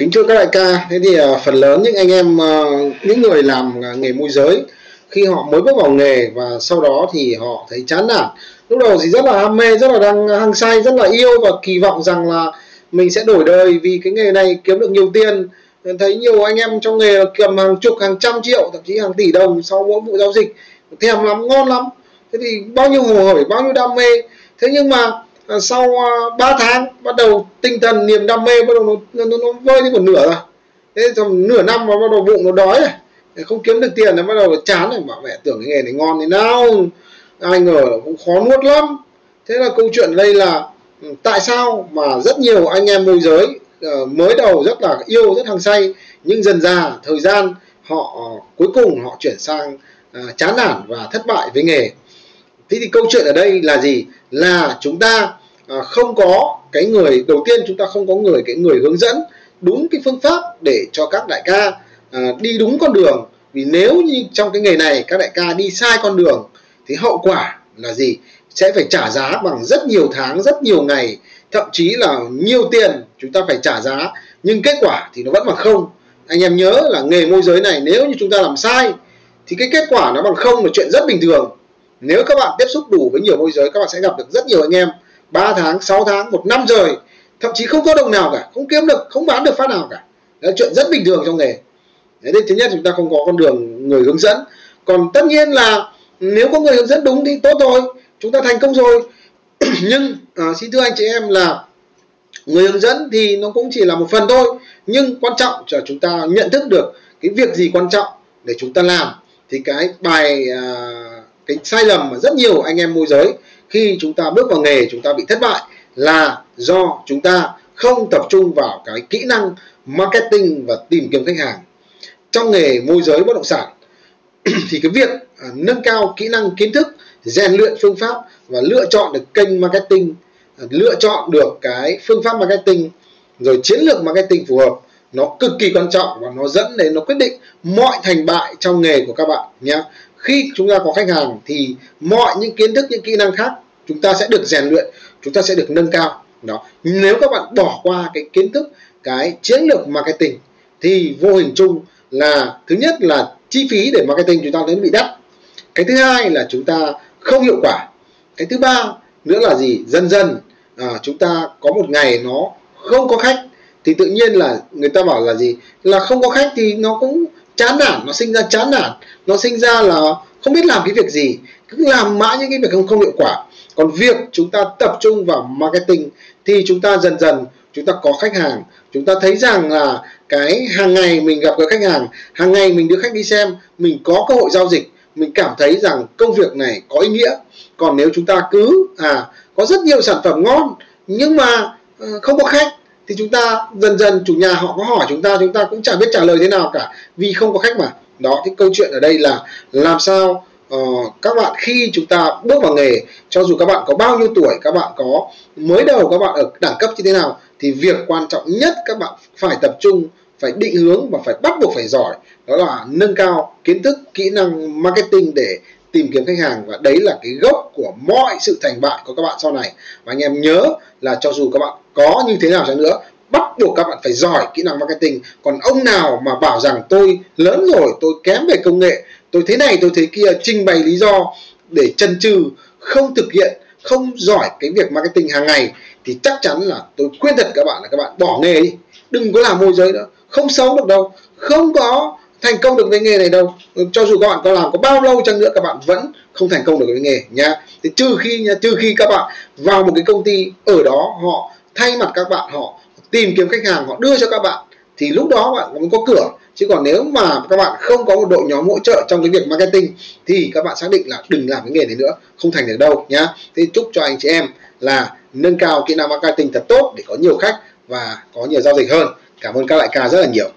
Kính thưa các đại ca, thế thì uh, phần lớn những anh em uh, những người làm uh, nghề môi giới khi họ mới bước vào nghề và sau đó thì họ thấy chán nản. Lúc đầu thì rất là ham mê, rất là đang hăng say, rất là yêu và kỳ vọng rằng là mình sẽ đổi đời vì cái nghề này kiếm được nhiều tiền. Thấy nhiều anh em trong nghề cầm hàng chục, hàng trăm triệu, thậm chí hàng tỷ đồng sau mỗi vụ giao dịch. Thèm lắm, ngon lắm. Thế thì bao nhiêu hồ hởi, bao nhiêu đam mê. Thế nhưng mà À, sau uh, 3 tháng bắt đầu tinh thần niềm đam mê bắt đầu nó nó, nó, vơi đi một nửa rồi. Thế trong nửa năm mà bắt đầu bụng nó đói rồi không kiếm được tiền nó bắt đầu chán rồi bảo mẹ tưởng cái nghề này ngon thế nào. Ai ngờ cũng khó nuốt lắm. Thế là câu chuyện đây là ừ, tại sao mà rất nhiều anh em môi giới uh, mới đầu rất là yêu rất hăng say nhưng dần dà thời gian họ ờ, cuối cùng họ chuyển sang uh, chán nản và thất bại với nghề. Thế thì câu chuyện ở đây là gì? Là chúng ta à, không có cái người đầu tiên chúng ta không có người cái người hướng dẫn đúng cái phương pháp để cho các đại ca à, đi đúng con đường. Vì nếu như trong cái nghề này các đại ca đi sai con đường thì hậu quả là gì? Sẽ phải trả giá bằng rất nhiều tháng rất nhiều ngày thậm chí là nhiều tiền chúng ta phải trả giá. Nhưng kết quả thì nó vẫn bằng không. Anh em nhớ là nghề môi giới này nếu như chúng ta làm sai thì cái kết quả nó bằng không là chuyện rất bình thường. Nếu các bạn tiếp xúc đủ với nhiều môi giới các bạn sẽ gặp được rất nhiều anh em. 3 tháng 6 tháng một năm rồi thậm chí không có đồng nào cả không kiếm được không bán được phát nào cả. Đó là chuyện rất bình thường trong nghề. Đấy thứ nhất chúng ta không có con đường người hướng dẫn. Còn tất nhiên là nếu có người hướng dẫn đúng thì tốt rồi chúng ta thành công rồi. Nhưng à, xin thưa anh chị em là người hướng dẫn thì nó cũng chỉ là một phần thôi. Nhưng quan trọng là chúng ta nhận thức được cái việc gì quan trọng để chúng ta làm. Thì cái bài à, cái sai lầm mà rất nhiều anh em môi giới khi chúng ta bước vào nghề chúng ta bị thất bại là do chúng ta không tập trung vào cái kỹ năng marketing và tìm kiếm khách hàng. Trong nghề môi giới bất động sản thì cái việc à, nâng cao kỹ năng kiến thức rèn luyện phương pháp và lựa chọn được kênh marketing à, lựa chọn được cái phương pháp marketing rồi chiến lược marketing phù hợp nó cực kỳ quan trọng và nó dẫn đến nó quyết định mọi thành bại trong nghề của các bạn nhé khi chúng ta có khách hàng thì mọi những kiến thức những kỹ năng khác chúng ta sẽ được rèn luyện chúng ta sẽ được nâng cao. Đó. Nếu các bạn bỏ qua cái kiến thức cái chiến lược marketing thì vô hình chung là thứ nhất là chi phí để marketing chúng ta đến bị đắt. Cái thứ hai là chúng ta không hiệu quả. Cái thứ ba nữa là gì? Dần dần à, chúng ta có một ngày nó không có khách thì tự nhiên là người ta bảo là gì? Là không có khách thì nó cũng chán nản, nó sinh ra chán nản, nó sinh ra là không biết làm cái việc gì, cứ làm mãi những cái việc không không hiệu quả. Còn việc chúng ta tập trung vào marketing thì chúng ta dần dần chúng ta có khách hàng. Chúng ta thấy rằng là cái hàng ngày mình gặp được khách hàng hàng ngày mình đưa khách đi xem, mình có cơ hội giao dịch, mình cảm thấy rằng công việc này có ý nghĩa. Còn nếu chúng ta cứ à có rất nhiều sản phẩm ngon, nhưng mà ờ, không có khách thì chúng ta dần dần chủ nhà họ có hỏi chúng ta chúng ta cũng chẳng biết trả lời thế nào cả vì không có khách mà. Đó thì câu chuyện ở đây là làm sao uh, các bạn khi chúng ta bước vào nghề cho dù các bạn có bao nhiêu tuổi các bạn có mới đầu các bạn ở đẳng cấp như thế nào thì việc quan trọng nhất các bạn phải tập trung phải định hướng và phải bắt buộc phải giỏi. Đó là nâng cao kiến thức kỹ năng marketing để tìm kiếm khách hàng và đấy là cái gốc của mọi sự thành bại của các bạn sau này. Và anh em nhớ là cho dù các bạn có như thế nào chăng nữa, bắt buộc các bạn phải giỏi kỹ năng marketing. Còn ông nào mà bảo rằng tôi lớn rồi, tôi kém về công nghệ, tôi thế này, tôi thế kia, trình bày lý do để chân trừ không thực hiện, không giỏi cái việc marketing hàng ngày, thì chắc chắn là tôi khuyên thật các bạn là các bạn bỏ nghề đi. Đừng có làm môi giới nữa. Không sống được đâu. Không có thành công được với nghề này đâu? Cho dù các bạn có làm có bao lâu chăng nữa, các bạn vẫn không thành công được với nghề nha thì trừ khi nha, trừ khi các bạn vào một cái công ty ở đó, họ thay mặt các bạn, họ tìm kiếm khách hàng, họ đưa cho các bạn, thì lúc đó bạn mới có cửa. Chứ còn nếu mà các bạn không có một đội nhóm hỗ trợ trong cái việc marketing, thì các bạn xác định là đừng làm cái nghề này nữa, không thành được đâu, nhá. Thì chúc cho anh chị em là nâng cao kỹ năng marketing thật tốt để có nhiều khách và có nhiều giao dịch hơn. Cảm ơn các đại ca rất là nhiều.